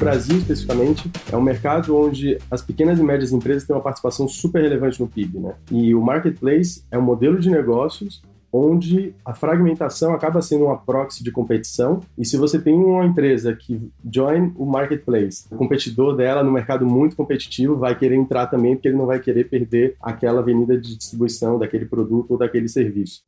Brasil especificamente é um mercado onde as pequenas e médias empresas têm uma participação super relevante no PIB, né? E o marketplace é um modelo de negócios onde a fragmentação acaba sendo uma proxy de competição. E se você tem uma empresa que join o marketplace, o competidor dela no mercado muito competitivo vai querer entrar também, porque ele não vai querer perder aquela avenida de distribuição daquele produto ou daquele serviço.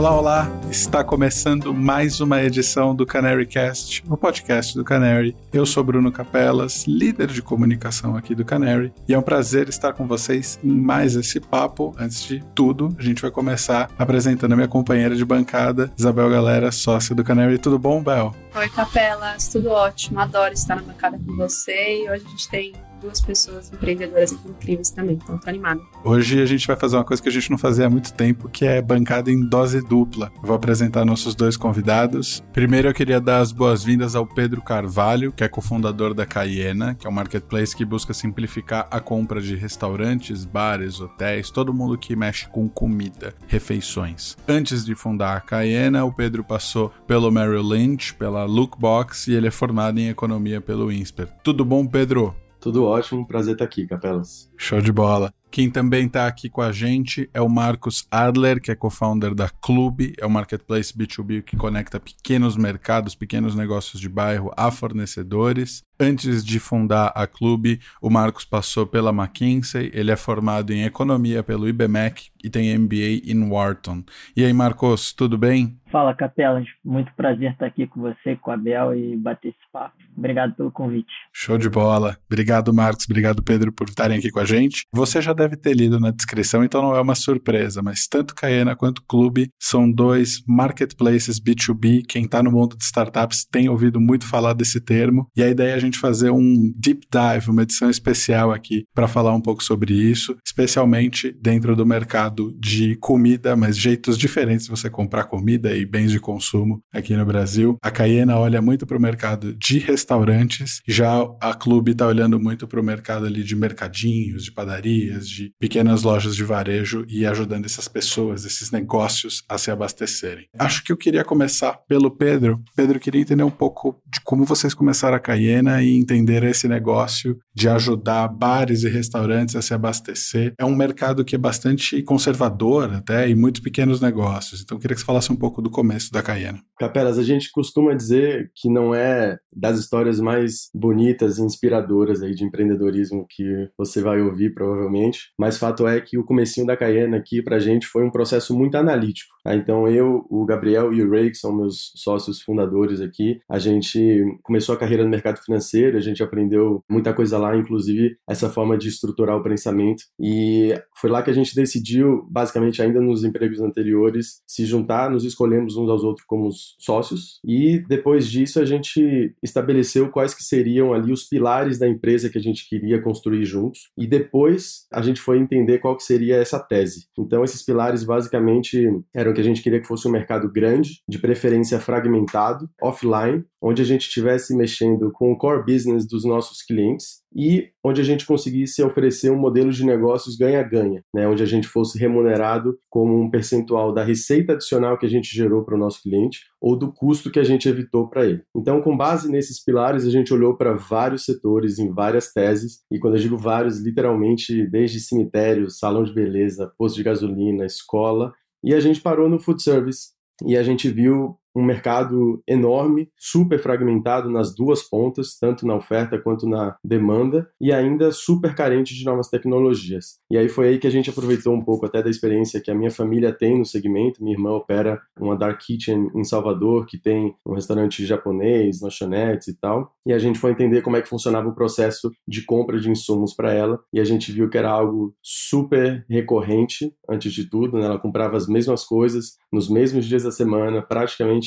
Olá, olá! Está começando mais uma edição do Canary Cast, o podcast do Canary. Eu sou Bruno Capelas, líder de comunicação aqui do Canary, e é um prazer estar com vocês em mais esse papo. Antes de tudo, a gente vai começar apresentando a minha companheira de bancada, Isabel Galera, sócia do Canary. Tudo bom, Bel? Oi, Capelas, tudo ótimo. Adoro estar na bancada com você e hoje a gente tem duas pessoas empreendedoras incríveis também, então tô animada. Hoje a gente vai fazer uma coisa que a gente não fazia há muito tempo, que é bancada em dose dupla. Eu vou apresentar nossos dois convidados. Primeiro eu queria dar as boas-vindas ao Pedro Carvalho, que é cofundador da Cayena, que é um marketplace que busca simplificar a compra de restaurantes, bares, hotéis, todo mundo que mexe com comida, refeições. Antes de fundar a Cayena, o Pedro passou pelo Merrill Lynch, pela Lookbox e ele é formado em economia pelo INSPER. Tudo bom, Pedro? Tudo ótimo, prazer estar aqui, Capelas. Show de bola. Quem também está aqui com a gente é o Marcos Adler, que é co-founder da Clube, é um marketplace B2B que conecta pequenos mercados, pequenos negócios de bairro a fornecedores. Antes de fundar a Clube, o Marcos passou pela McKinsey, ele é formado em economia pelo IBMEC e tem MBA em Wharton. E aí, Marcos, tudo bem? Fala, Capelas. Muito prazer estar aqui com você, com a Bel e bater esse papo. Obrigado pelo convite. Show de bola. Obrigado, Marcos. Obrigado, Pedro, por estarem aqui com a gente. Você já deve ter lido na descrição, então não é uma surpresa, mas tanto Caena quanto Clube são dois marketplaces B2B. Quem está no mundo de startups tem ouvido muito falar desse termo. E a ideia é a gente fazer um deep dive, uma edição especial aqui para falar um pouco sobre isso, especialmente dentro do mercado de comida, mas jeitos diferentes de você comprar comida e bens de consumo aqui no Brasil. A Cayena olha muito para o mercado de restaurantes, já a Clube está olhando muito para o mercado ali de mercadinhos, de padarias, de pequenas lojas de varejo e ajudando essas pessoas, esses negócios a se abastecerem. Acho que eu queria começar pelo Pedro. Pedro, queria entender um pouco de como vocês começaram a Cayena e entender esse negócio de ajudar bares e restaurantes a se abastecer. É um mercado que é bastante conservador até e muitos pequenos negócios. Então queria que você falasse um pouco do começo da Cayena. Capelas, a gente costuma dizer que não é das histórias mais bonitas e inspiradoras aí de empreendedorismo que você vai ouvir provavelmente, mas fato é que o comecinho da Cayena aqui pra gente foi um processo muito analítico. Tá? Então eu, o Gabriel e o Ray, que são meus sócios fundadores aqui, a gente começou a carreira no mercado financeiro, a gente aprendeu muita coisa lá, inclusive essa forma de estruturar o pensamento e foi lá que a gente decidiu, basicamente ainda nos empregos anteriores, se juntar, nos escolhemos uns aos outros como sócios e depois disso a gente estabeleceu quais que seriam ali os pilares da empresa que a gente queria construir juntos e depois a gente foi entender qual que seria essa tese. Então esses pilares basicamente eram que a gente queria que fosse um mercado grande, de preferência fragmentado, offline, onde a gente estivesse mexendo com o core business dos nossos clientes e onde a gente conseguisse oferecer um modelo de negócios ganha-ganha, né, onde a gente fosse remunerado como um percentual da receita adicional que a gente gerou para o nosso cliente ou do custo que a gente evitou para ele. Então, com base nesses pilares, a gente olhou para vários setores, em várias teses, e quando eu digo vários, literalmente desde cemitério, salão de beleza, posto de gasolina, escola, e a gente parou no food service e a gente viu um mercado enorme, super fragmentado nas duas pontas, tanto na oferta quanto na demanda, e ainda super carente de novas tecnologias. E aí foi aí que a gente aproveitou um pouco até da experiência que a minha família tem no segmento. Minha irmã opera uma dark kitchen em Salvador, que tem um restaurante japonês, lanchonetes e tal. E a gente foi entender como é que funcionava o processo de compra de insumos para ela, e a gente viu que era algo super recorrente, antes de tudo, né? Ela comprava as mesmas coisas nos mesmos dias da semana, praticamente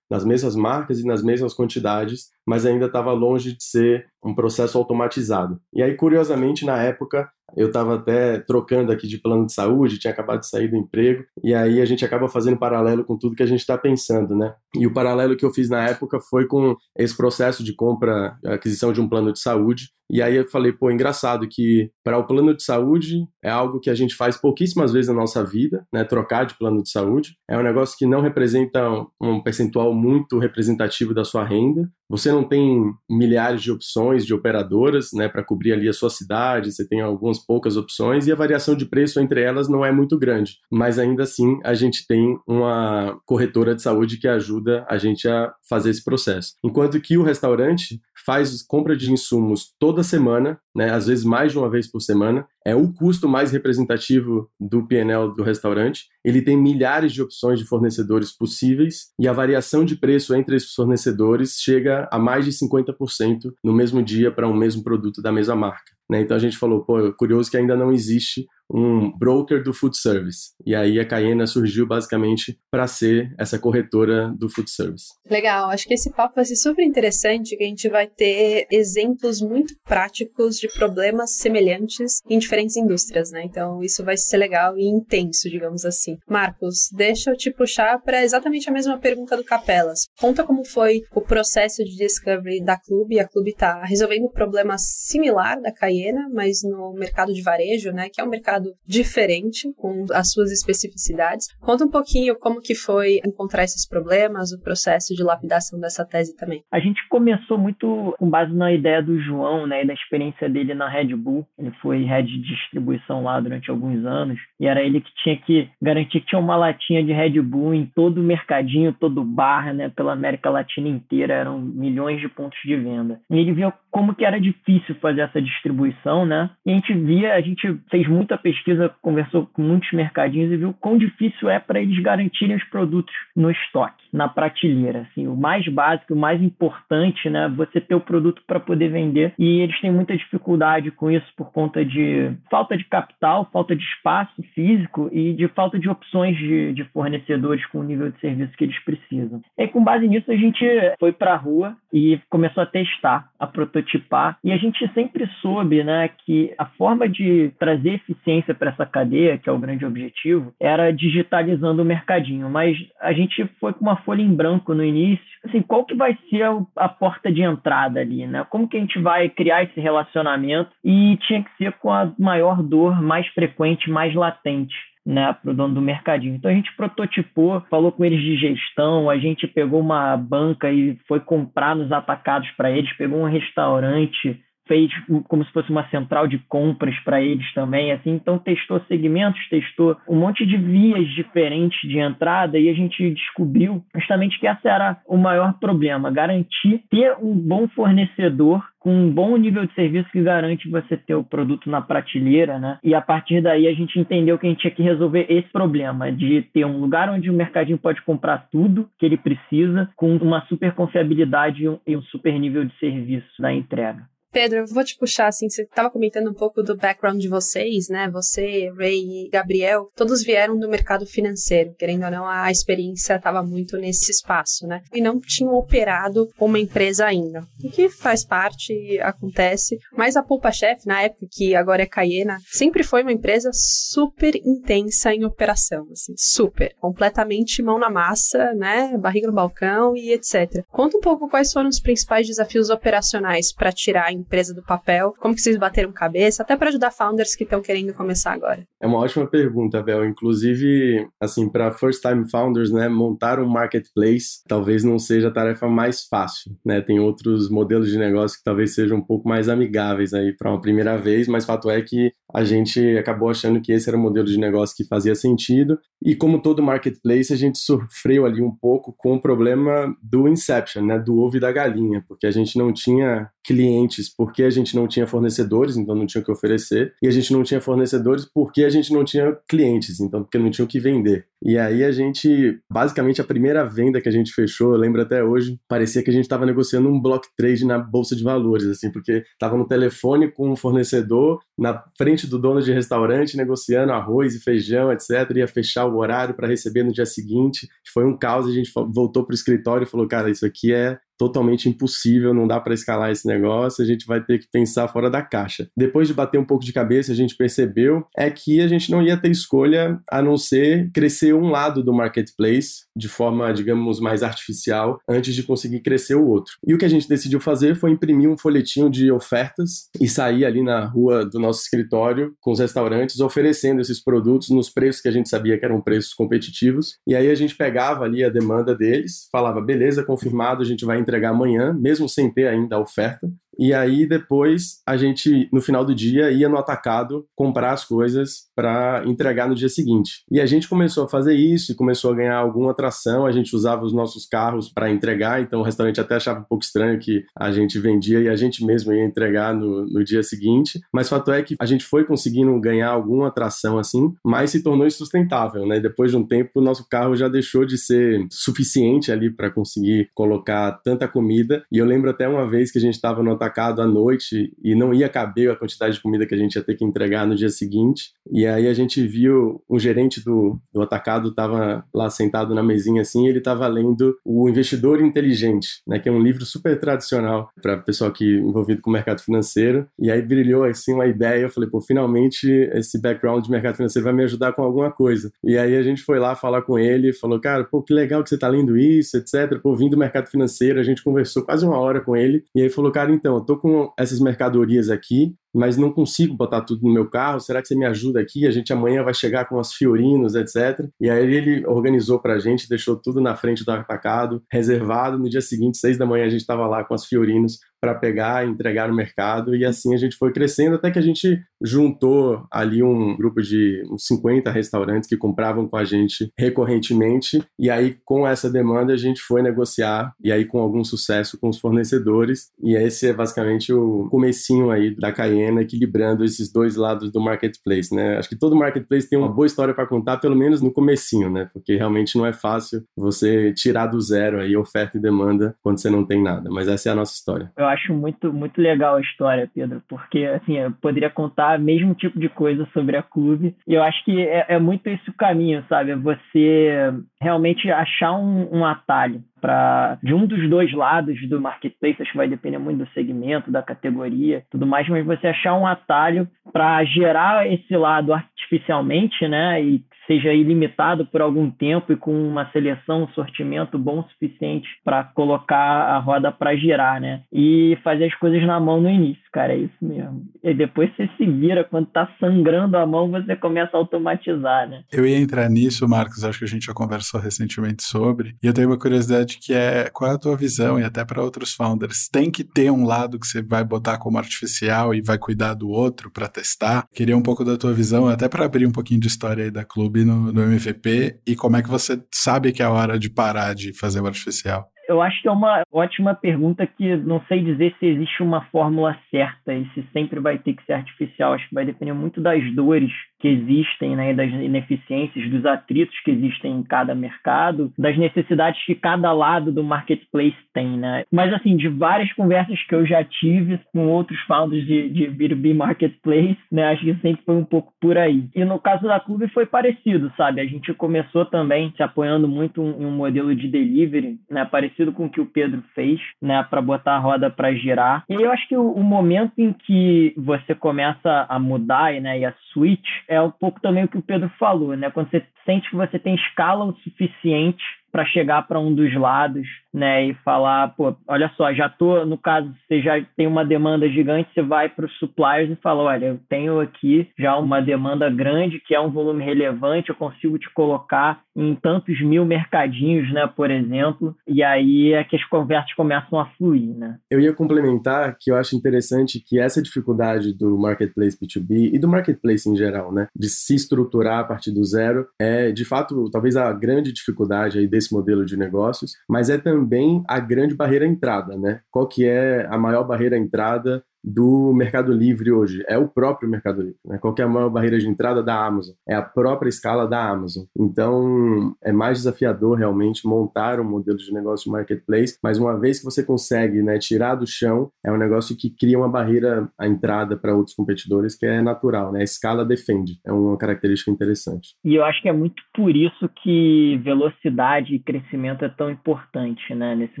nas mesmas marcas e nas mesmas quantidades, mas ainda estava longe de ser um processo automatizado. E aí, curiosamente, na época, eu estava até trocando aqui de plano de saúde, tinha acabado de sair do emprego, e aí a gente acaba fazendo paralelo com tudo que a gente está pensando, né? E o paralelo que eu fiz na época foi com esse processo de compra, aquisição de um plano de saúde, E aí eu falei, pô, engraçado que para o plano de saúde é algo que a gente faz pouquíssimas vezes na nossa vida, né? Trocar de plano de saúde. É um negócio que não representa um percentual muito representativo da sua renda. Você não tem milhares de opções de operadoras, né, para cobrir ali a sua cidade, você tem algumas poucas opções e a variação de preço entre elas não é muito grande. Mas ainda assim, a gente tem uma corretora de saúde que ajuda a gente a fazer esse processo. Enquanto que o restaurante faz compra de insumos toda semana, né, às vezes mais de uma vez por semana, é o custo mais representativo do PNL do restaurante. Ele tem milhares de opções de fornecedores possíveis e a variação de preço entre esses fornecedores chega a mais de 50% no mesmo dia para um mesmo produto da mesma marca. Né? Então a gente falou, pô, é curioso que ainda não existe um broker do food service. E aí a Cayena surgiu basicamente para ser essa corretora do food service. Legal, acho que esse papo vai ser super interessante, que a gente vai ter exemplos muito práticos de problemas semelhantes em diferentes indústrias, né? Então isso vai ser legal e intenso, digamos assim. Marcos, deixa eu te puxar para exatamente a mesma pergunta do Capelas. Conta como foi o processo de discovery da Clube. A Clube está resolvendo um problema similar da Cayena, mas no mercado de varejo, né? Que é um mercado mercado diferente, com as suas especificidades. Conta um pouquinho como que foi encontrar esses problemas, o processo de lapidação dessa tese também. A gente começou muito com base na ideia do João, né, e da experiência dele na Red Bull. Ele foi head de distribuição lá durante alguns anos, e era ele que tinha que garantir que tinha uma latinha de Red Bull em todo o mercadinho, todo bar, né, pela América Latina inteira, eram milhões de pontos de venda. E ele viu como que era difícil fazer essa distribuição, né? E a gente via, a gente fez muita pesquisa, conversou com muitos mercadinhos e viu quão difícil é para eles garantirem os produtos no estoque, na prateleira. Assim, o mais básico, o mais importante, né? Você ter o produto para poder vender. E eles têm muita dificuldade com isso por conta de falta de capital, falta de espaço físico e de falta de opções de, de fornecedores com o nível de serviço que eles precisam. E com base nisso, a gente foi para a rua e começou a testar, a prototipar. E a gente sempre soube né, que a forma de trazer eficiência para essa cadeia, que é o grande objetivo, era digitalizando o mercadinho. Mas a gente foi com uma folha em branco no início. Assim, qual que vai ser a porta de entrada ali? Né? Como que a gente vai criar esse relacionamento? E tinha que ser com a maior dor mais frequente, mais latente né, para o dono do mercadinho. Então a gente prototipou, falou com eles de gestão, a gente pegou uma banca e foi comprar nos atacados para eles, pegou um restaurante, fez como se fosse uma central de compras para eles também, assim, então testou segmentos, testou um monte de vias diferentes de entrada e a gente descobriu justamente que essa era o maior problema, garantir ter um bom fornecedor com um bom nível de serviço que garante você ter o produto na prateleira, né? E a partir daí a gente entendeu que a gente tinha que resolver esse problema de ter um lugar onde o mercadinho pode comprar tudo que ele precisa, com uma super confiabilidade e um super nível de serviço da entrega. Pedro, eu vou te puxar assim, você estava comentando um pouco do background de vocês, né? Você, Ray e Gabriel, todos vieram do mercado financeiro, querendo ou não, a experiência estava muito nesse espaço, né? E não tinham operado uma empresa ainda. O que faz parte, acontece, mas a Poupa Chef, na época que agora é Cayena, sempre foi uma empresa super intensa em operação, assim, super, completamente mão na massa, né? Barriga no balcão e etc. Conta um pouco quais foram os principais desafios operacionais para tirar empresa do papel? Como que vocês bateram cabeça? Até para ajudar founders que estão querendo começar agora. É uma ótima pergunta, Bel. Inclusive, assim, para first time founders, né, montar um marketplace talvez não seja a tarefa mais fácil, né? Tem outros modelos de negócio que talvez sejam um pouco mais amigáveis aí para uma primeira vez, mas fato é que a gente acabou achando que esse era o modelo de negócio que fazia sentido. E como todo marketplace, a gente sofreu ali um pouco com o problema do inception, né, do ovo e da galinha, porque a gente não tinha clientes porque a gente não tinha fornecedores, então não tinha o que oferecer, e a gente não tinha fornecedores porque a gente não tinha clientes, então porque não tinha o que vender. E aí a gente, basicamente a primeira venda que a gente fechou, eu lembro até hoje, parecia que a gente estava negociando um block trade na bolsa de valores, assim, porque estava no telefone com um fornecedor, na frente do dono de restaurante, negociando arroz e feijão, etc. Ia fechar o horário para receber no dia seguinte. Foi um caos, a gente voltou para o escritório e falou, cara, isso aqui é totalmente impossível, não dá para escalar esse negócio, a gente vai ter que pensar fora da caixa. Depois de bater um pouco de cabeça, a gente percebeu é que a gente não ia ter escolha a não ser crescer um lado do marketplace de forma, digamos, mais artificial antes de conseguir crescer o outro. E o que a gente decidiu fazer foi imprimir um folhetinho de ofertas e sair ali na rua do nosso escritório com os restaurantes oferecendo esses produtos nos preços que a gente sabia que eram preços competitivos. E aí a gente pegava ali a demanda deles, falava, beleza, confirmado, a gente vai entregar amanhã, mesmo sem ter ainda a oferta. E aí depois a gente, no final do dia, ia no atacado comprar as coisas para entregar no dia seguinte. E a gente começou a fazer isso e começou a ganhar alguma atração. A gente usava os nossos carros para entregar, então o restaurante até achava um pouco estranho que a gente vendia e a gente mesmo ia entregar no, no dia seguinte. Mas fato é que a gente foi conseguindo ganhar alguma atração assim, mas se tornou insustentável, né? Depois de um tempo, o nosso carro já deixou de ser suficiente ali para conseguir colocar tanta comida. E eu lembro até uma vez que a gente estava no atacado atacado à noite e não ia caber a quantidade de comida que a gente ia ter que entregar no dia seguinte. E aí a gente viu um gerente do, do atacado estava lá sentado na mesinha assim, e ele estava lendo O Investidor Inteligente, né, que é um livro super tradicional para pessoal que envolvido com o mercado financeiro. E aí brilhou assim uma ideia, eu falei, pô, finalmente esse background de mercado financeiro vai me ajudar com alguma coisa. E aí a gente foi lá falar com ele, falou, cara, pô, que legal que você está lendo isso, etc. Pô, vim do mercado financeiro, a gente conversou quase uma hora com ele. E aí falou, cara, então, eu tô com essas mercadorias aqui, mas não consigo botar tudo no meu carro. Será que você me ajuda aqui? A gente amanhã vai chegar com as Fiorinos, etc. E aí ele organizou para a gente, deixou tudo na frente do atacado, reservado. No dia seguinte, seis da manhã, a gente estava lá com as Fiorinos para pegar e entregar no mercado. E assim a gente foi crescendo até que a gente juntou ali um grupo de uns 50 restaurantes que compravam com a gente recorrentemente. E aí, com essa demanda, a gente foi negociar e aí com algum sucesso com os fornecedores. E esse é basicamente o comecinho aí da Cayenne equilibrando esses dois lados do marketplace, né? Acho que todo marketplace tem uma boa história para contar, pelo menos no comecinho, né? Porque realmente não é fácil você tirar do zero aí oferta e demanda quando você não tem nada. Mas essa é a nossa história. Eu acho muito muito legal a história, Pedro, porque assim eu poderia contar o mesmo tipo de coisa sobre a clube. E eu acho que é, é muito esse o caminho, sabe? É você realmente achar um, um atalho para de um dos dois lados do marketplace, acho que vai depender muito do segmento, da categoria, tudo mais, mas você achar um atalho para gerar esse lado artificialmente, né, e seja ilimitado por algum tempo e com uma seleção, um sortimento bom o suficiente para colocar a roda para girar, né? E fazer as coisas na mão no início, cara, é isso mesmo. E depois você se vira, quando tá sangrando a mão, você começa a automatizar, né? Eu ia entrar nisso, Marcos, acho que a gente já conversou recentemente sobre, e eu tenho uma curiosidade que é qual é a tua visão, e até para outros founders, tem que ter um lado que você vai botar como artificial e vai cuidar do outro para testar? Queria um pouco da tua visão, até para abrir um pouquinho de história aí da Clube no, no MVP e como é que você sabe que é a hora de parar de fazer o artificial? Eu acho que é uma ótima pergunta que não sei dizer se existe uma fórmula certa e se sempre vai ter que ser artificial. Acho que vai depender muito das dores que existem, né, das ineficiências, dos atritos que existem em cada mercado, das necessidades que cada lado do marketplace tem, né? Mas assim, de várias conversas que eu já tive com outros founders de, de B2B marketplace, né, acho que sempre foi um pouco por aí. E no caso da Clube foi parecido, sabe? A gente começou também se apoiando muito em um modelo de delivery, né, parecido com o que o Pedro fez, né, para botar a roda para girar. E eu acho que o, o momento em que você começa a mudar, né, e a switch é um pouco também o que o Pedro falou, né? Quando você sente que você tem escala o suficiente para chegar para um dos lados, né, e falar, pô, olha só, já tô, no caso, você já tem uma demanda gigante, você vai para os suppliers e fala, olha, eu tenho aqui já uma demanda grande, que é um volume relevante, eu consigo te colocar em tantos mil mercadinhos, né, por exemplo, e aí é que as conversas começam a fluir, né. Eu ia complementar que eu acho interessante que essa dificuldade do marketplace B2B e do marketplace em geral, né, de se estruturar a partir do zero, é, de fato, talvez a grande dificuldade aí desse modelo de negócios, mas é também a grande barreira à entrada, né? Qual que é a maior barreira à entrada do Mercado Livre hoje, é o próprio Mercado Livre. Né? Qual é maior barreira de entrada da Amazon? É a própria escala da Amazon. Então, é mais desafiador realmente montar um modelo de negócio de marketplace, mas uma vez que você consegue né, tirar do chão, é um negócio que cria uma barreira à entrada para outros competidores que é natural, né? A escala defende, é uma característica interessante. E eu acho que é muito por isso que velocidade e crescimento é tão importante, né, nesse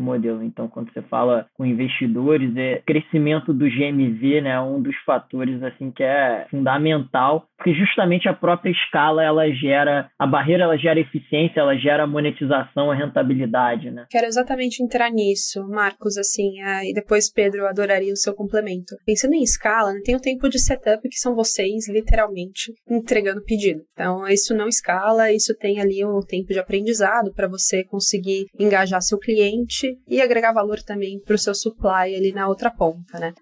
modelo. Então, quando você fala com investidores, é crescimento do GMV, né, é um dos fatores assim que é fundamental, porque justamente a própria escala ela gera a barreira, ela gera eficiência, ela gera monetização, a rentabilidade, né? Quero exatamente entrar nisso, Marcos, assim, uh, e depois Pedro, adoraria o seu complemento. Pensando em escala, né, tem o tempo de setup que são vocês literalmente entregando pedido. Então, isso não escala, isso tem ali o tempo de aprendizado para você conseguir engajar seu cliente e agregar valor também para o seu supply ali na outra ponta, né?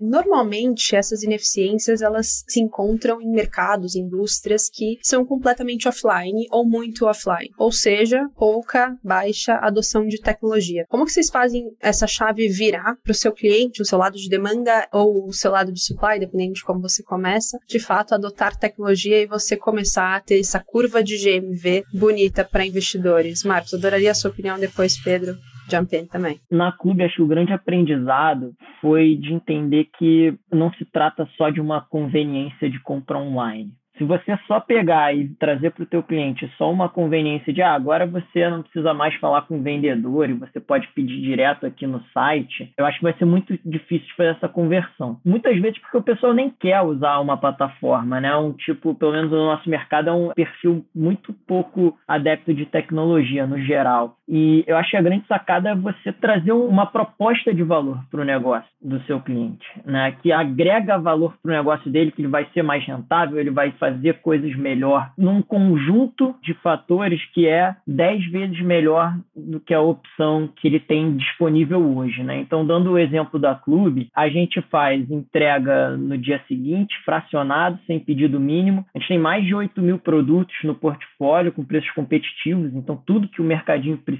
Essas ineficiências elas se encontram em mercados, indústrias que são completamente offline ou muito offline, ou seja, pouca, baixa adoção de tecnologia. Como que vocês fazem essa chave virar para o seu cliente, o seu lado de demanda ou o seu lado de supply, dependendo de como você começa, de fato adotar tecnologia e você começar a ter essa curva de GMV bonita para investidores? Marcos, adoraria a sua opinião depois, Pedro. Jump In também. Na Clube, acho que o grande aprendizado foi de entender que não se trata só de uma conveniência de compra online. Se você só pegar e trazer para o teu cliente só uma conveniência de ah, agora você não precisa mais falar com o vendedor e você pode pedir direto aqui no site, eu acho que vai ser muito difícil de fazer essa conversão. Muitas vezes porque o pessoal nem quer usar uma plataforma, né? Um tipo, pelo menos no nosso mercado, é um perfil muito pouco adepto de tecnologia no geral. E eu acho que a grande sacada é você trazer uma proposta de valor para o negócio do seu cliente, né? Que agrega valor para o negócio dele, que ele vai ser mais rentável, ele vai fazer coisas melhor num conjunto de fatores que é 10 vezes melhor do que a opção que ele tem disponível hoje. Né? Então, dando o exemplo da Clube, a gente faz entrega no dia seguinte, fracionado, sem pedido mínimo. A gente tem mais de 8 mil produtos no portfólio com preços competitivos, então tudo que o mercadinho precisa,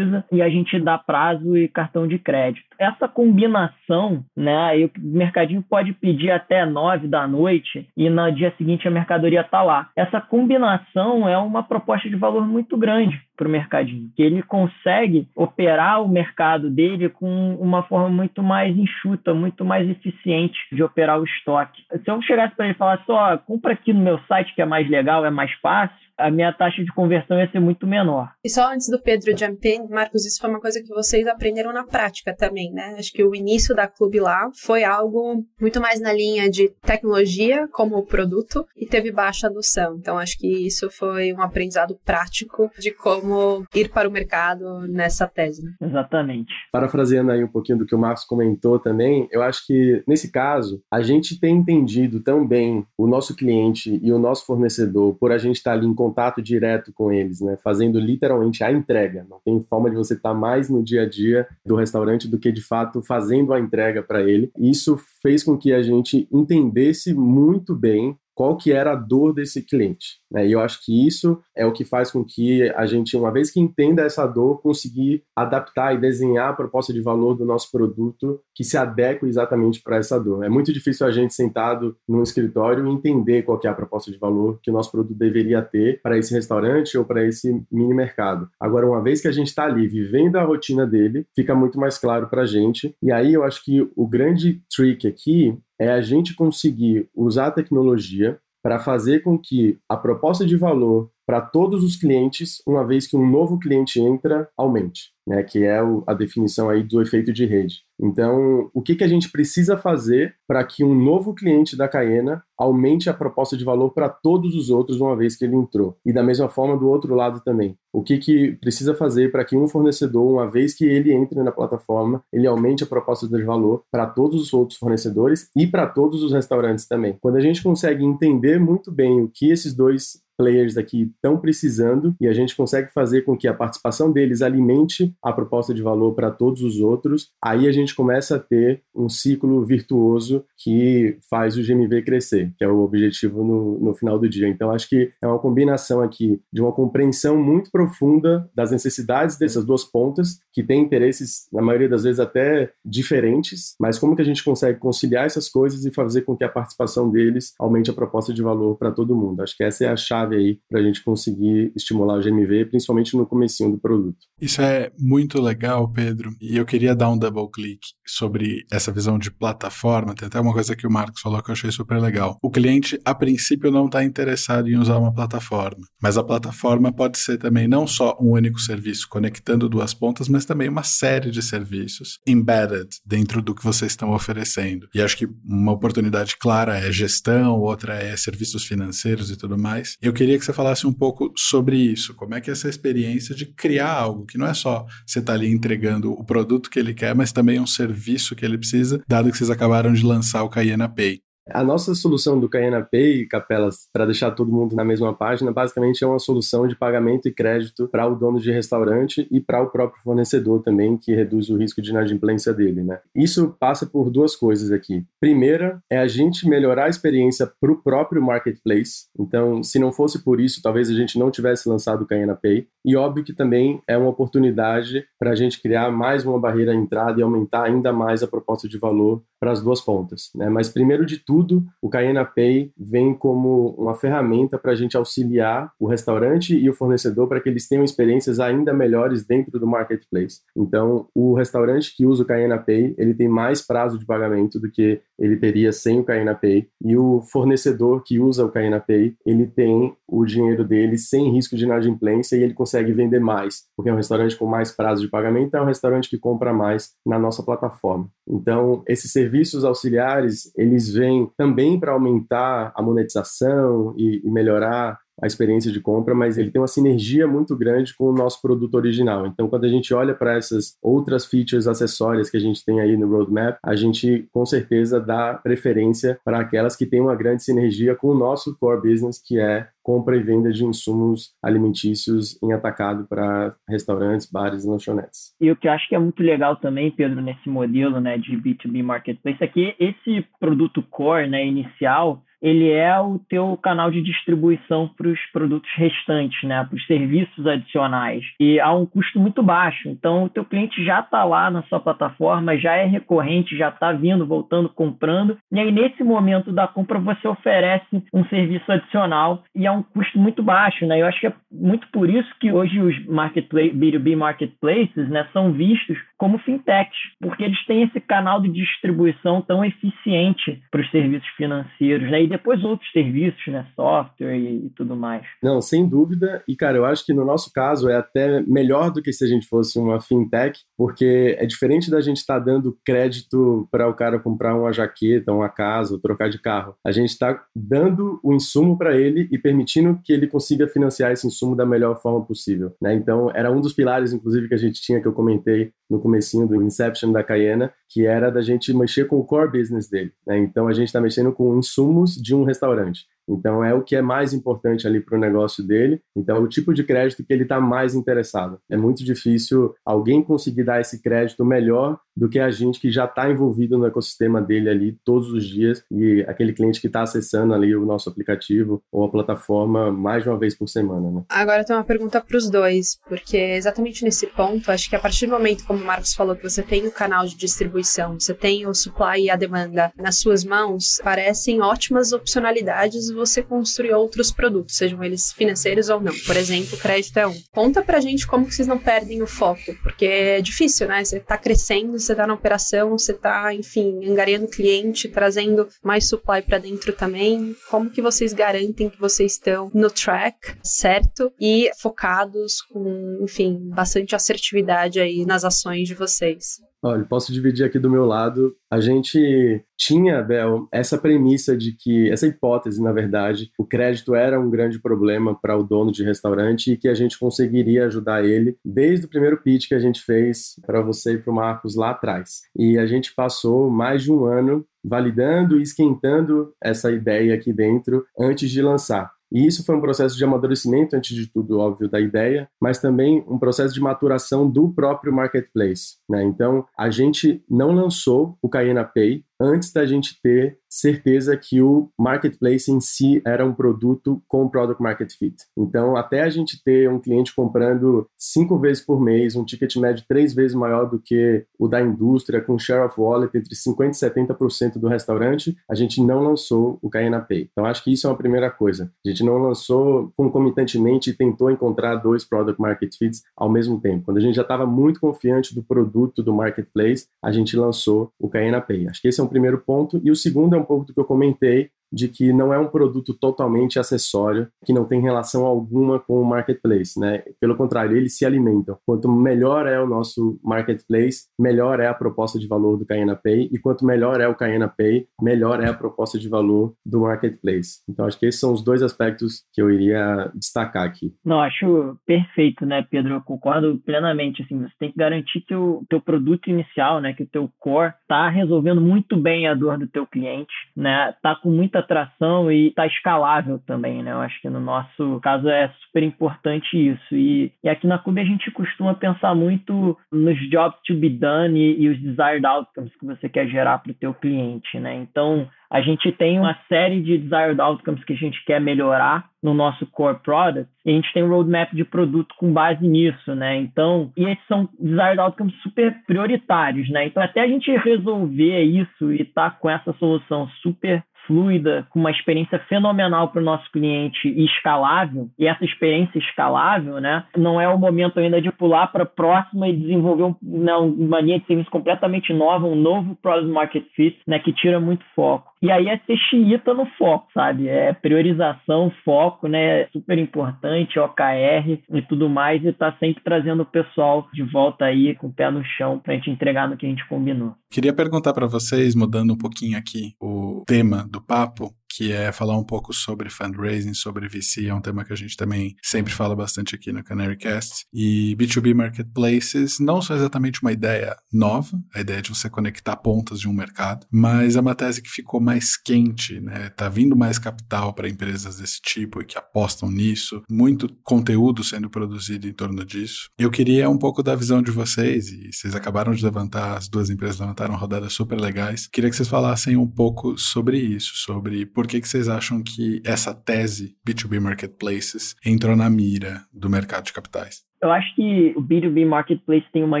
e a gente dá prazo e cartão de crédito. Essa combinação, né? O mercadinho pode pedir até 9 da noite e no dia seguinte a mercadoria mercadoria está lá. Essa combinação é uma proposta de valor muito grande para o mercadinho, que ele consegue operar o mercado dele com uma forma muito mais enxuta, muito mais eficiente de operar o estoque. Se eu chegasse para ele e falasse, ó, compra aqui no meu site que é mais legal, é mais fácil, a minha taxa de conversão ia ser muito menor. E só antes do Pedro jump in, Marcos, isso foi uma coisa que vocês aprenderam na prática também, né? Acho que o início da Clube lá foi algo muito mais na linha de tecnologia como produto e teve baixa adoção. Então acho que isso foi um aprendizado prático de como ir para o mercado nessa tese. Né? Exatamente. Parafraseando aí um pouquinho do que o Marcos comentou também, eu acho que nesse caso a gente tem entendido tão bem o nosso cliente e o nosso fornecedor por a gente estar ali em contato direto com eles, né? Fazendo literalmente a entrega. Não tem forma de você estar mais no dia a dia do restaurante do que de fato fazendo a entrega para ele. Isso fez com que a gente entendesse muito bem qual que era a dor desse cliente. Né? E eu acho que isso é o que faz com que a gente, uma vez que entenda essa dor, conseguir adaptar e desenhar a proposta de valor do nosso produto que se adeque exatamente para essa dor. É muito difícil a gente sentado num escritório entender qual que é a proposta de valor que o nosso produto deveria ter para esse restaurante ou para esse mini mercado. Agora, uma vez que a gente está ali vivendo a rotina dele, fica muito mais claro para a gente. E aí eu acho que o grande trick aqui é a gente conseguir usar a tecnologia para fazer com que a proposta de valor para todos os clientes, uma vez que um novo cliente entra, aumente, né? Que é a definição aí do efeito de rede. Então, o que, que a gente precisa fazer para que um novo cliente da Caena aumente a proposta de valor para todos os outros uma vez que ele entrou? E da mesma forma do outro lado também. O que, que precisa fazer para que um fornecedor, uma vez que ele entre na plataforma, ele aumente a proposta de valor para todos os outros fornecedores e para todos os restaurantes também? Quando a gente consegue entender muito bem o que esses dois players aqui estão precisando e a gente consegue fazer com que a participação deles alimente a proposta de valor para todos os outros, aí a gente começa a ter um ciclo virtuoso que faz o GMV crescer, que é o objetivo no, no final do dia. Então, acho que é uma combinação aqui de uma compreensão muito profunda das necessidades dessas duas pontas, que têm interesses, na maioria das vezes, até diferentes, mas como que a gente consegue conciliar essas coisas e fazer com que a participação deles aumente a proposta de valor para todo mundo. Acho que essa é a chave aí para a gente conseguir estimular o GMV, principalmente no comecinho do produto. Isso é muito legal, Pedro, e eu queria dar um double click sobre essa visão de plataforma. Tem até uma coisa que o Marcos falou que eu achei super legal. O cliente, a princípio, não está interessado em usar uma plataforma, mas a plataforma pode ser também não só um único serviço conectando duas pontas, mas também uma série de serviços embedded dentro do que vocês estão oferecendo. E acho que uma oportunidade clara é gestão, outra é serviços financeiros e tudo mais. Eu queria que você falasse um pouco sobre isso. Como é que é essa experiência de criar algo que não é só você estar tá ali entregando o produto que ele quer, mas também um serviço que ele precisa, dado que vocês acabaram de lançar o Cayena Pay. A nossa solução do Cayena Pay, Capelas, para deixar todo mundo na mesma página, basicamente é uma solução de pagamento e crédito para o dono de restaurante e para o próprio fornecedor também, que reduz o risco de inadimplência dele, né? Isso passa por duas coisas aqui. Primeira é a gente melhorar a experiência para o próprio marketplace. Então, se não fosse por isso, talvez a gente não tivesse lançado o Cayena Pay. E óbvio que também é uma oportunidade para a gente criar mais uma barreira à entrada e aumentar ainda mais a proposta de valor para as duas pontas, né? Mas primeiro de tudo o Cayena Pay vem como uma ferramenta para a gente auxiliar o restaurante e o fornecedor para que eles tenham experiências ainda melhores dentro do marketplace. Então, o restaurante que usa o Cayena Pay, ele tem mais prazo de pagamento do que ele teria sem o Cayena Pay, e o fornecedor que usa o Cayena Pay, ele tem o dinheiro dele sem risco de inadimplência e ele consegue vender mais, porque é um restaurante com mais prazo de pagamento, é um restaurante que compra mais na nossa plataforma. Então, esses serviços auxiliares, eles vêm também para aumentar a monetização e, e melhorar a experiência de compra, mas ele tem uma sinergia muito grande com o nosso produto original. Então, quando a gente olha para essas outras features acessórias que a gente tem aí no roadmap, a gente com certeza dá preferência para aquelas que têm uma grande sinergia com o nosso core business, que é compra e venda de insumos alimentícios em atacado para restaurantes, bares e lanchonetes. E o que eu acho que é muito legal também, Pedro, nesse modelo né, de B2B marketplace é que esse produto core né, inicial ele é o teu canal de distribuição para os produtos restantes, né, para os serviços adicionais. E há um custo muito baixo. Então, o teu cliente já está lá na sua plataforma, já é recorrente, já está vindo, voltando, comprando. E aí, nesse momento da compra, você oferece um serviço adicional e é um custo muito baixo. Né? Eu acho que é muito por isso que hoje os marketplace, B2B marketplaces né, são vistos como fintechs, porque eles têm esse canal de distribuição tão eficiente para os serviços financeiros. Né? Depois outros serviços, né? Software e, e, tudo mais. Não, sem dúvida. E, cara, eu acho que no nosso caso é até melhor do que se a gente fosse uma fintech, porque é diferente da gente estar tá dando crédito para o cara comprar uma jaqueta, uma casa, ou trocar de carro. A gente está dando o insumo para ele e permitindo que ele consiga financiar esse insumo da melhor forma possível. Né? Então, era um dos pilares, inclusive, que a gente tinha, que eu comentei no comecinho do Inception da Cayena, que era da gente mexer com o core business dele. Né? Então, a gente está mexendo com insumos de um restaurante. Então, é o que é mais importante ali para o negócio dele. Então, é o tipo de crédito que ele está mais interessado. É muito difícil alguém conseguir dar esse crédito melhor do que a gente que já está envolvido no ecossistema dele ali todos os dias e aquele cliente que está acessando ali o nosso aplicativo ou a plataforma mais de uma vez por semana. Né? Agora tem uma pergunta para os dois, porque exatamente nesse ponto, acho que a partir do momento, como o Marcos falou, que você tem o canal de distribuição, você tem o supply e a demanda nas suas mãos, parecem ótimas opcionalidades você construir outros produtos, sejam eles financeiros ou não. Por exemplo, crédito é um. Conta pra gente como que vocês não perdem o foco, porque é difícil, né? Você tá crescendo, você tá na operação, você tá, enfim, angariando cliente, trazendo mais supply para dentro também. Como que vocês garantem que vocês estão no track certo e focados com, enfim, bastante assertividade aí nas ações de vocês? Olha, posso dividir aqui do meu lado. A gente tinha, Bel, essa premissa de que, essa hipótese, na verdade, o crédito era um grande problema para o dono de restaurante e que a gente conseguiria ajudar ele desde o primeiro pitch que a gente fez para você e para o Marcos lá atrás. E a gente passou mais de um ano validando e esquentando essa ideia aqui dentro antes de lançar. E isso foi um processo de amadurecimento, antes de tudo, óbvio, da ideia, mas também um processo de maturação do próprio marketplace. Né? Então, a gente não lançou o Cayena Pay antes da gente ter certeza que o marketplace em si era um produto com product market fit. Então, até a gente ter um cliente comprando cinco vezes por mês, um ticket médio três vezes maior do que o da indústria, com share of wallet entre 50% e 70% do restaurante, a gente não lançou o Caena Pay. Então, acho que isso é uma primeira coisa. A gente não lançou concomitantemente e tentou encontrar dois product market fits ao mesmo tempo. Quando a gente já estava muito confiante do produto do marketplace, a gente lançou o Caena Pay. Acho que esse é um primeiro ponto. E o segundo é um pouco do que eu comentei, de que não é um produto totalmente acessório, que não tem relação alguma com o marketplace, né? Pelo contrário, eles se alimentam. Quanto melhor é o nosso marketplace, melhor é a proposta de valor do Caena Pay, e quanto melhor é o Caena Pay, melhor é a proposta de valor do marketplace. Então, acho que esses são os dois aspectos que eu iria destacar aqui. Não, acho perfeito, né, Pedro? Eu concordo plenamente. Assim, você tem que garantir que o teu produto inicial, né, que o teu core, está resolvendo muito bem a dor do teu cliente, né? Tá com muita atração e está escalável também, né? Eu acho que no nosso caso é super importante isso. E, e aqui na Clube a gente costuma pensar muito nos jobs to be done e, e os desired outcomes que você quer gerar para o teu cliente, né? Então, a gente tem uma série de desired outcomes que a gente quer melhorar no nosso core product e a gente tem um roadmap de produto com base nisso, né? Então, e esses são desired outcomes super prioritários, né? Então, até a gente resolver isso e estar tá com essa solução super fluida, com uma experiência fenomenal para o nosso cliente e escalável, e essa experiência escalável, né, não é o momento ainda de pular para a próxima e desenvolver um, né, uma linha de serviço completamente nova, um novo Product Market Fit, né, que tira muito foco. E aí é ser xiita no foco, sabe? É priorização, foco, né? É super importante, OKR e tudo mais, e tá sempre trazendo o pessoal de volta aí com o pé no chão pra gente entregar no que a gente combinou. Queria perguntar para vocês, mudando um pouquinho aqui o tema do papo, que é falar um pouco sobre fundraising, sobre VC, é um tema que a gente também sempre fala bastante aqui no Canarycast. E B2B marketplaces não são exatamente uma ideia nova, a ideia de você conectar pontas de um mercado, mas é uma tese que ficou mais quente, né? Tá vindo mais capital para empresas desse tipo e que apostam nisso, muito conteúdo sendo produzido em torno disso. Eu queria um pouco da visão de vocês, e vocês acabaram de levantar, as duas empresas levantaram rodadas super legais. Queria que vocês falassem um pouco sobre isso, sobre por que, que vocês acham que essa tese B2B Marketplaces entrou na mira do mercado de capitais? Eu acho que o B2B Marketplace tem uma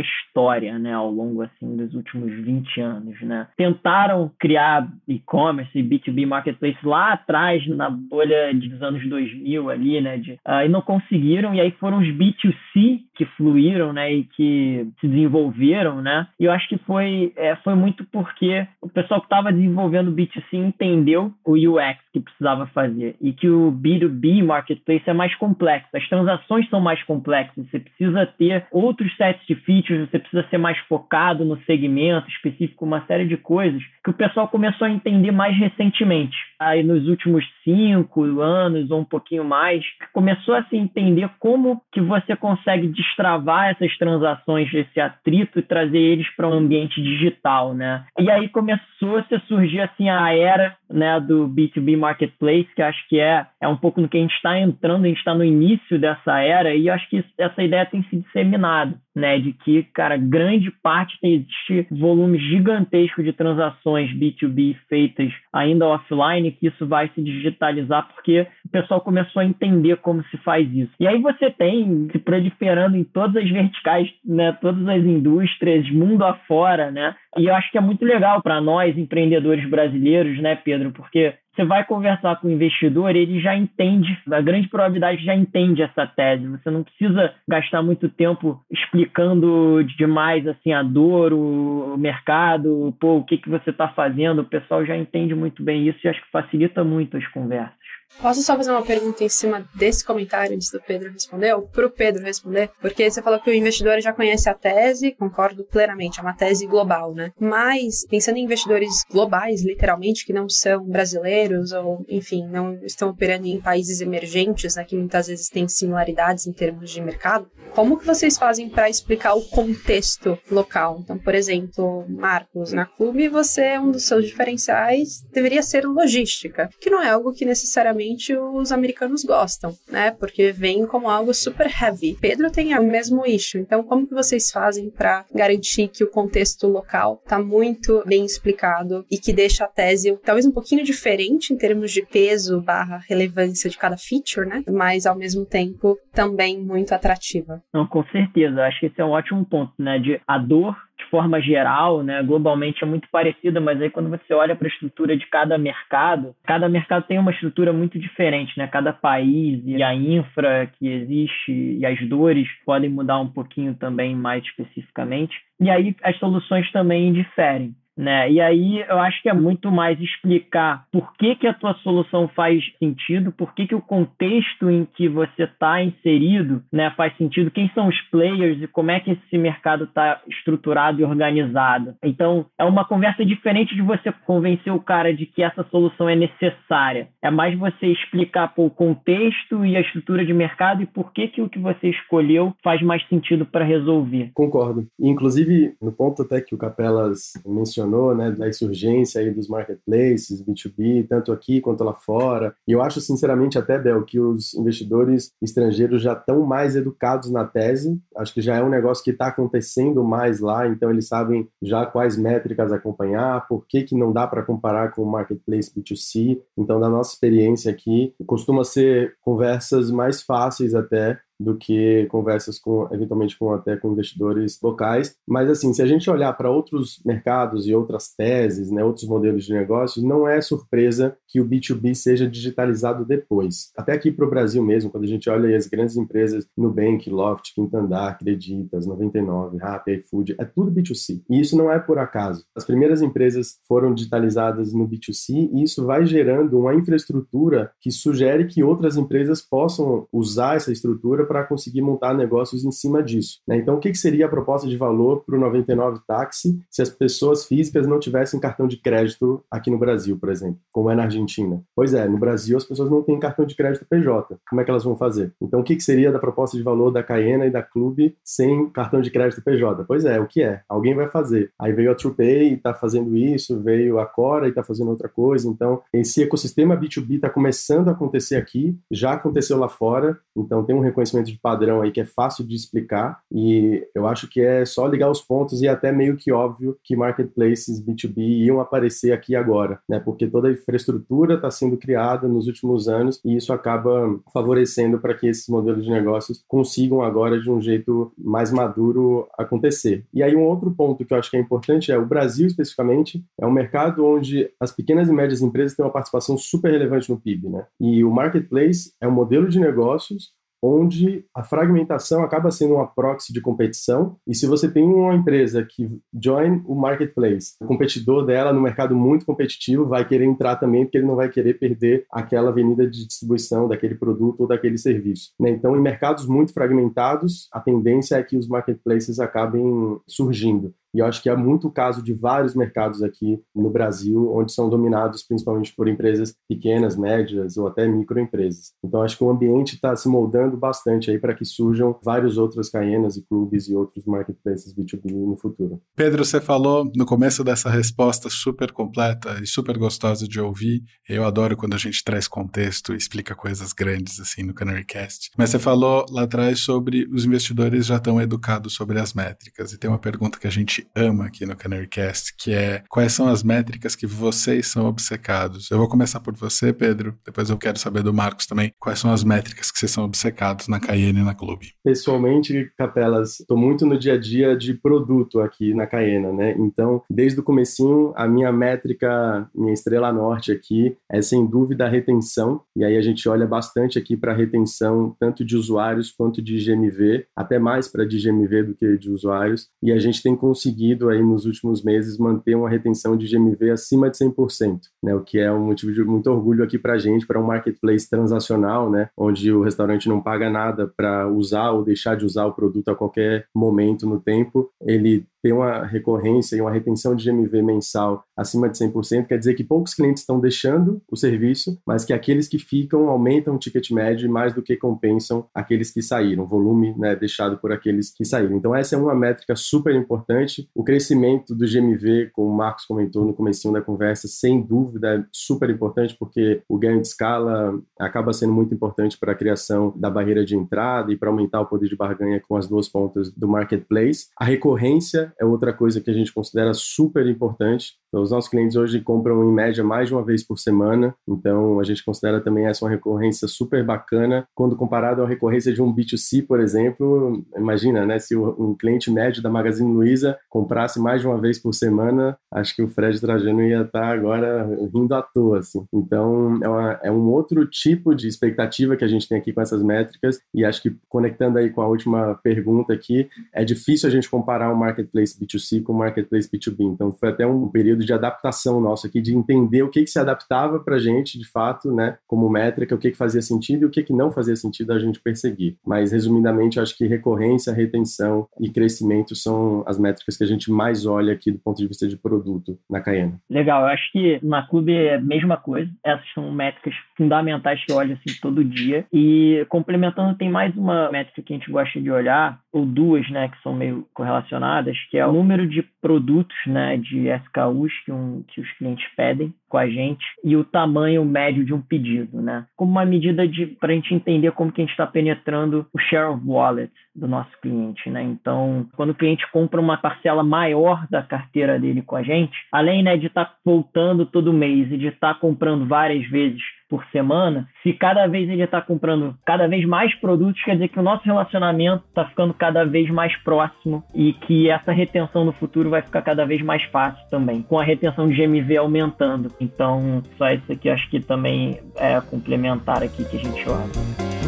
história, né, ao longo assim dos últimos 20 anos, né? Tentaram criar e-commerce e B2B Marketplace lá atrás na bolha dos anos 2000 ali, né, de, uh, e não conseguiram e aí foram os B2C que fluíram, né, e que se desenvolveram, né? E eu acho que foi é, foi muito porque o pessoal que estava desenvolvendo B2C entendeu o UX que precisava fazer e que o B2B Marketplace é mais complexo, as transações são mais complexas você precisa ter outros sets de features, você precisa ser mais focado no segmento específico, uma série de coisas que o pessoal começou a entender mais recentemente. Aí nos últimos cinco anos ou um pouquinho mais, começou a se entender como que você consegue destravar essas transações, esse atrito e trazer eles para um ambiente digital, né? E aí começou a surgir assim a era né, do B2B Marketplace, que acho que é, é um pouco no que a gente está entrando, a gente está no início dessa era, e acho que essa ideia tem se disseminado né, de que, cara, grande parte existe volume gigantesco de transações B2B feitas ainda offline, que isso vai se digitalizar porque o pessoal começou a entender como se faz isso. E aí você tem se proliferando em todas as verticais, né, todas as indústrias, mundo afora, né? E eu acho que é muito legal para nós empreendedores brasileiros, né, Pedro, porque você vai conversar com o investidor, ele já entende, a grande probabilidade já entende essa tese. Você não precisa gastar muito tempo explicando demais assim a dor, o mercado, pô, o que, que você está fazendo. O pessoal já entende muito bem isso e acho que facilita muito as conversas. Posso só fazer uma pergunta em cima desse comentário antes do Pedro responder, ou para o Pedro responder? Porque você falou que o investidor já conhece a tese, concordo plenamente, é uma tese global, né? Mas, pensando em investidores globais, literalmente, que não são brasileiros, ou, enfim, não estão operando em países emergentes, né, que muitas vezes têm similaridades em termos de mercado, como que vocês fazem para explicar o contexto local? Então, por exemplo, Marcos, na Clube, você, um dos seus diferenciais deveria ser logística, que não é algo que necessariamente obviamente os americanos gostam, né? Porque vem como algo super heavy. Pedro tem o mesmo issue, então como que vocês fazem para garantir que o contexto local está muito bem explicado e que deixa a tese talvez um pouquinho diferente em termos de peso barra relevância de cada feature, né? Mas ao mesmo tempo também muito atrativa. Não, com certeza. Acho que esse é um ótimo ponto, né? De a dor de forma geral, né, globalmente é muito parecida, mas aí quando você olha para a estrutura de cada mercado, cada mercado tem uma estrutura muito diferente, né? Cada país e a infra que existe e as dores podem mudar um pouquinho também mais especificamente. E aí as soluções também diferem. Né? E aí eu acho que é muito mais explicar por que, que a tua solução faz sentido, por que, que o contexto em que você está inserido né, faz sentido, quem são os players e como é que esse mercado está estruturado e organizado. Então, é uma conversa diferente de você convencer o cara de que essa solução é necessária. É mais você explicar pô, o contexto e a estrutura de mercado e por que, que o que você escolheu faz mais sentido para resolver. Concordo. Inclusive, no ponto até que o Capelas mencionou, mencionou, né, da insurgência aí dos marketplaces, B2B, tanto aqui quanto lá fora. E eu acho, sinceramente, até, Bel, que os investidores estrangeiros já estão mais educados na tese. Acho que já é um negócio que está acontecendo mais lá, então eles sabem já quais métricas acompanhar, por que, que não dá para comparar com o marketplace B2C. Então, da nossa experiência aqui, costuma ser conversas mais fáceis até do que conversas com eventualmente com até com investidores locais. Mas assim, se a gente olhar para outros mercados e outras teses, né, outros modelos de negócios, não é surpresa que o B2B seja digitalizado depois. Até aqui para o Brasil mesmo, quando a gente olha as grandes empresas Nubank, Loft, Quintandar, Creditas, 99, Rappi, iFood, é tudo B2C. E isso não é por acaso. As primeiras empresas foram digitalizadas no B2C e isso vai gerando uma infraestrutura que sugere que outras empresas possam usar essa estrutura para conseguir montar negócios em cima disso. Né? Então, o que, que seria a proposta de valor para o 99 táxi se as pessoas físicas não tivessem cartão de crédito aqui no Brasil, por exemplo, como é na Argentina? Pois é, no Brasil as pessoas não têm cartão de crédito PJ. Como é que elas vão fazer? Então, o que, que seria da proposta de valor da Caena e da Clube sem cartão de crédito PJ? Pois é, o que é? Alguém vai fazer. Aí veio a TruePay e está fazendo isso, veio a Cora e está fazendo outra coisa. Então, esse ecossistema B2B está começando a acontecer aqui, já aconteceu lá fora, então tem um reconhecimento de padrão aí que é fácil de explicar e eu acho que é só ligar os pontos e até meio que óbvio que marketplaces B2B iam aparecer aqui agora, né? Porque toda a infraestrutura está sendo criada nos últimos anos e isso acaba favorecendo para que esses modelos de negócios consigam agora de um jeito mais maduro acontecer. E aí um outro ponto que eu acho que é importante é o Brasil especificamente é um mercado onde as pequenas e médias empresas têm uma participação super relevante no PIB, né? E o marketplace é um modelo de negócios onde a fragmentação acaba sendo uma proxy de competição. E se você tem uma empresa que join o marketplace, o competidor dela no mercado muito competitivo vai querer entrar também, porque ele não vai querer perder aquela avenida de distribuição daquele produto ou daquele serviço. Né? Então, em mercados muito fragmentados, a tendência é que os marketplaces acabem surgindo. E eu acho que é muito o caso de vários mercados aqui no Brasil, onde são dominados principalmente por empresas pequenas, médias ou até microempresas. Então acho que o ambiente está se moldando bastante aí para que surjam vários outras caenas e clubes e outros marketplaces B2B no futuro. Pedro, você falou no começo dessa resposta super completa e super gostosa de ouvir. Eu adoro quando a gente traz contexto e explica coisas grandes assim no Canarycast. Mas você falou lá atrás sobre os investidores já estão educados sobre as métricas e tem uma pergunta que a gente gente ama aqui no Canarycast, que é quais são as métricas que vocês são obcecados. Eu vou começar por você, Pedro, depois eu quero saber do Marcos também, quais são as métricas que vocês são obcecados na Cayenne e na Clube. Pessoalmente, Capelas, estou muito no dia a dia de produto aqui na Cayena, né? Então, desde o comecinho, a minha métrica, minha estrela norte aqui é sem dúvida a retenção, e aí a gente olha bastante aqui para a retenção tanto de usuários quanto de GMV, até mais para de GMV do que de usuários, e a gente tem conseguido conseguido aí nos últimos meses manter uma retenção de GMV acima de 100%, né? O que é um motivo de muito orgulho aqui para a gente, para um marketplace transacional, né? Onde o restaurante não paga nada para usar ou deixar de usar o produto a qualquer momento no tempo. Ele ter uma recorrência e uma retenção de GMV mensal acima de 100%, quer dizer que poucos clientes estão deixando o serviço, mas que aqueles que ficam aumentam o ticket médio mais do que compensam aqueles que saíram, volume né, deixado por aqueles que saíram. Então essa é uma métrica super importante. O crescimento do GMV, como o Marcos comentou no começo da conversa, sem dúvida é super importante porque o ganho de escala acaba sendo muito importante para a criação da barreira de entrada e para aumentar o poder de barganha com as duas pontas do marketplace. A recorrência é outra coisa que a gente considera super importante. Então, os nossos clientes hoje compram em média mais de uma vez por semana, então a gente considera também essa uma recorrência super bacana. Quando comparado à recorrência de um B2C, por exemplo, imagina, né, se um cliente médio da Magazine Luiza comprasse mais de uma vez por semana, acho que o Fred Trajano ia estar agora rindo à toa, assim. Então, é, uma, é um outro tipo de expectativa que a gente tem aqui com essas métricas e acho que conectando aí com a última pergunta aqui, é difícil a gente comparar o marketplace B2C com marketplace B2B. Então, foi até um período de adaptação nosso aqui, de entender o que, que se adaptava para a gente, de fato, né, como métrica, o que, que fazia sentido e o que, que não fazia sentido a gente perseguir. Mas, resumidamente, acho que recorrência, retenção e crescimento são as métricas que a gente mais olha aqui do ponto de vista de produto na Cayena. Legal, eu acho que na Clube é a mesma coisa. Essas são métricas fundamentais que eu olho assim todo dia. E complementando, tem mais uma métrica que a gente gosta de olhar, ou duas, né, que são meio correlacionadas, que é o número de produtos, né, de SKUs que, um, que os clientes pedem com a gente e o tamanho médio de um pedido, né? Como uma medida de para a gente entender como que a gente está penetrando o share of wallet do nosso cliente, né? Então, quando o cliente compra uma parcela maior da carteira dele com a gente, além né, de estar tá voltando todo mês e de estar tá comprando várias vezes por semana, se cada vez ele está comprando cada vez mais produtos, quer dizer que o nosso relacionamento está ficando cada vez mais próximo e que essa retenção no futuro vai ficar cada vez mais fácil também, com a retenção de GMV aumentando. Então, só isso aqui acho que também é complementar aqui que a gente olha.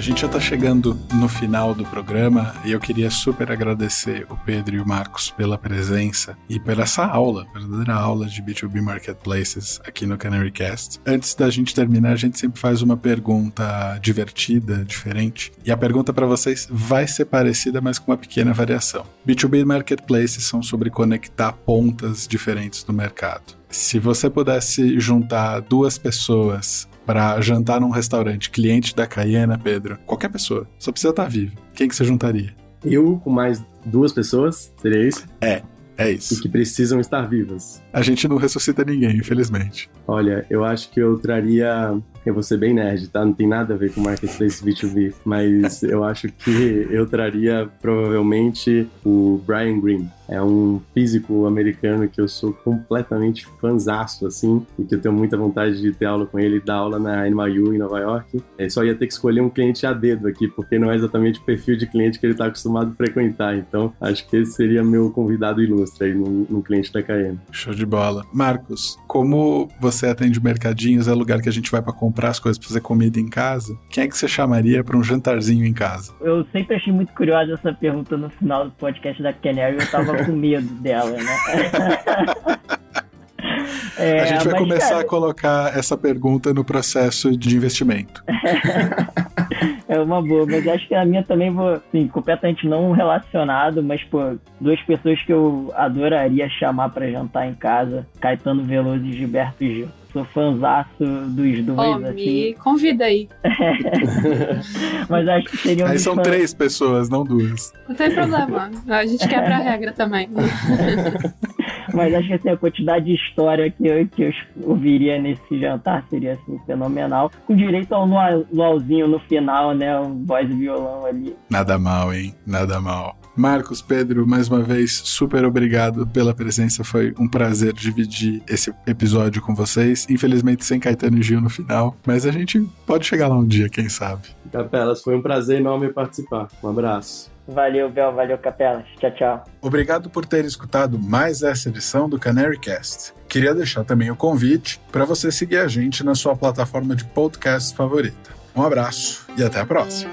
A gente já está chegando no final do programa e eu queria super agradecer o Pedro e o Marcos pela presença e pela essa aula, verdadeira aula de B2B Marketplaces aqui no Canary Cast. Antes da gente terminar, a gente sempre faz uma pergunta divertida, diferente. E a pergunta para vocês vai ser parecida, mas com uma pequena variação. B2B Marketplaces são sobre conectar pontas diferentes do mercado. Se você pudesse juntar duas pessoas para jantar num restaurante, cliente da Cayena, Pedro, qualquer pessoa, só precisa estar tá vivo. Quem que você juntaria? Eu com mais duas pessoas, seria isso? É, é isso. E que precisam estar vivas. A gente não ressuscita ninguém, infelizmente. Olha, eu acho que eu traria eu vou ser bem nerd, tá? Não tem nada a ver com Marketplace B2B, mas eu acho que eu traria provavelmente o Brian Green. É um físico americano que eu sou completamente fanzaço, assim, e que eu tenho muita vontade de ter aula com ele, dar aula na NYU em Nova York. É, só ia ter que escolher um cliente a dedo aqui, porque não é exatamente o perfil de cliente que ele está acostumado a frequentar. Então, acho que esse seria meu convidado ilustre aí no, no cliente da KM. Show de bola. Marcos, como você atende mercadinhos, é lugar que a gente vai para comprar as coisas, para fazer comida em casa, quem é que você chamaria para um jantarzinho em casa? Eu sempre achei muito curiosa essa pergunta no final do podcast da Canary, eu tava com medo dela, né? É, a gente vai começar cara... a colocar essa pergunta no processo de investimento. é uma boa, mas acho que a minha também vou, assim, completamente não relacionado, mas, pô, duas pessoas que eu adoraria chamar para jantar em casa, Caetano Veloso e Gilberto Gil sou fãzaço dos dois, oh, assim. Me convida aí. Mas acho que seriam. Aí são fãs... três pessoas, não duas. Não tem problema. A gente quebra a regra também. Mas acho que assim, a quantidade de história que eu, que eu ouviria nesse jantar seria assim, fenomenal. Com direito ao luauzinho no final, né? Um voz e violão ali. Nada mal, hein? Nada mal. Marcos, Pedro, mais uma vez, super obrigado pela presença. Foi um prazer dividir esse episódio com vocês. Infelizmente, sem Caetano e Gil no final, mas a gente pode chegar lá um dia, quem sabe. Capelas, foi um prazer enorme participar. Um abraço. Valeu, Bel. Valeu, Capelas. Tchau, tchau. Obrigado por ter escutado mais essa edição do Canary Cast. Queria deixar também o convite para você seguir a gente na sua plataforma de podcast favorita. Um abraço e até a próxima.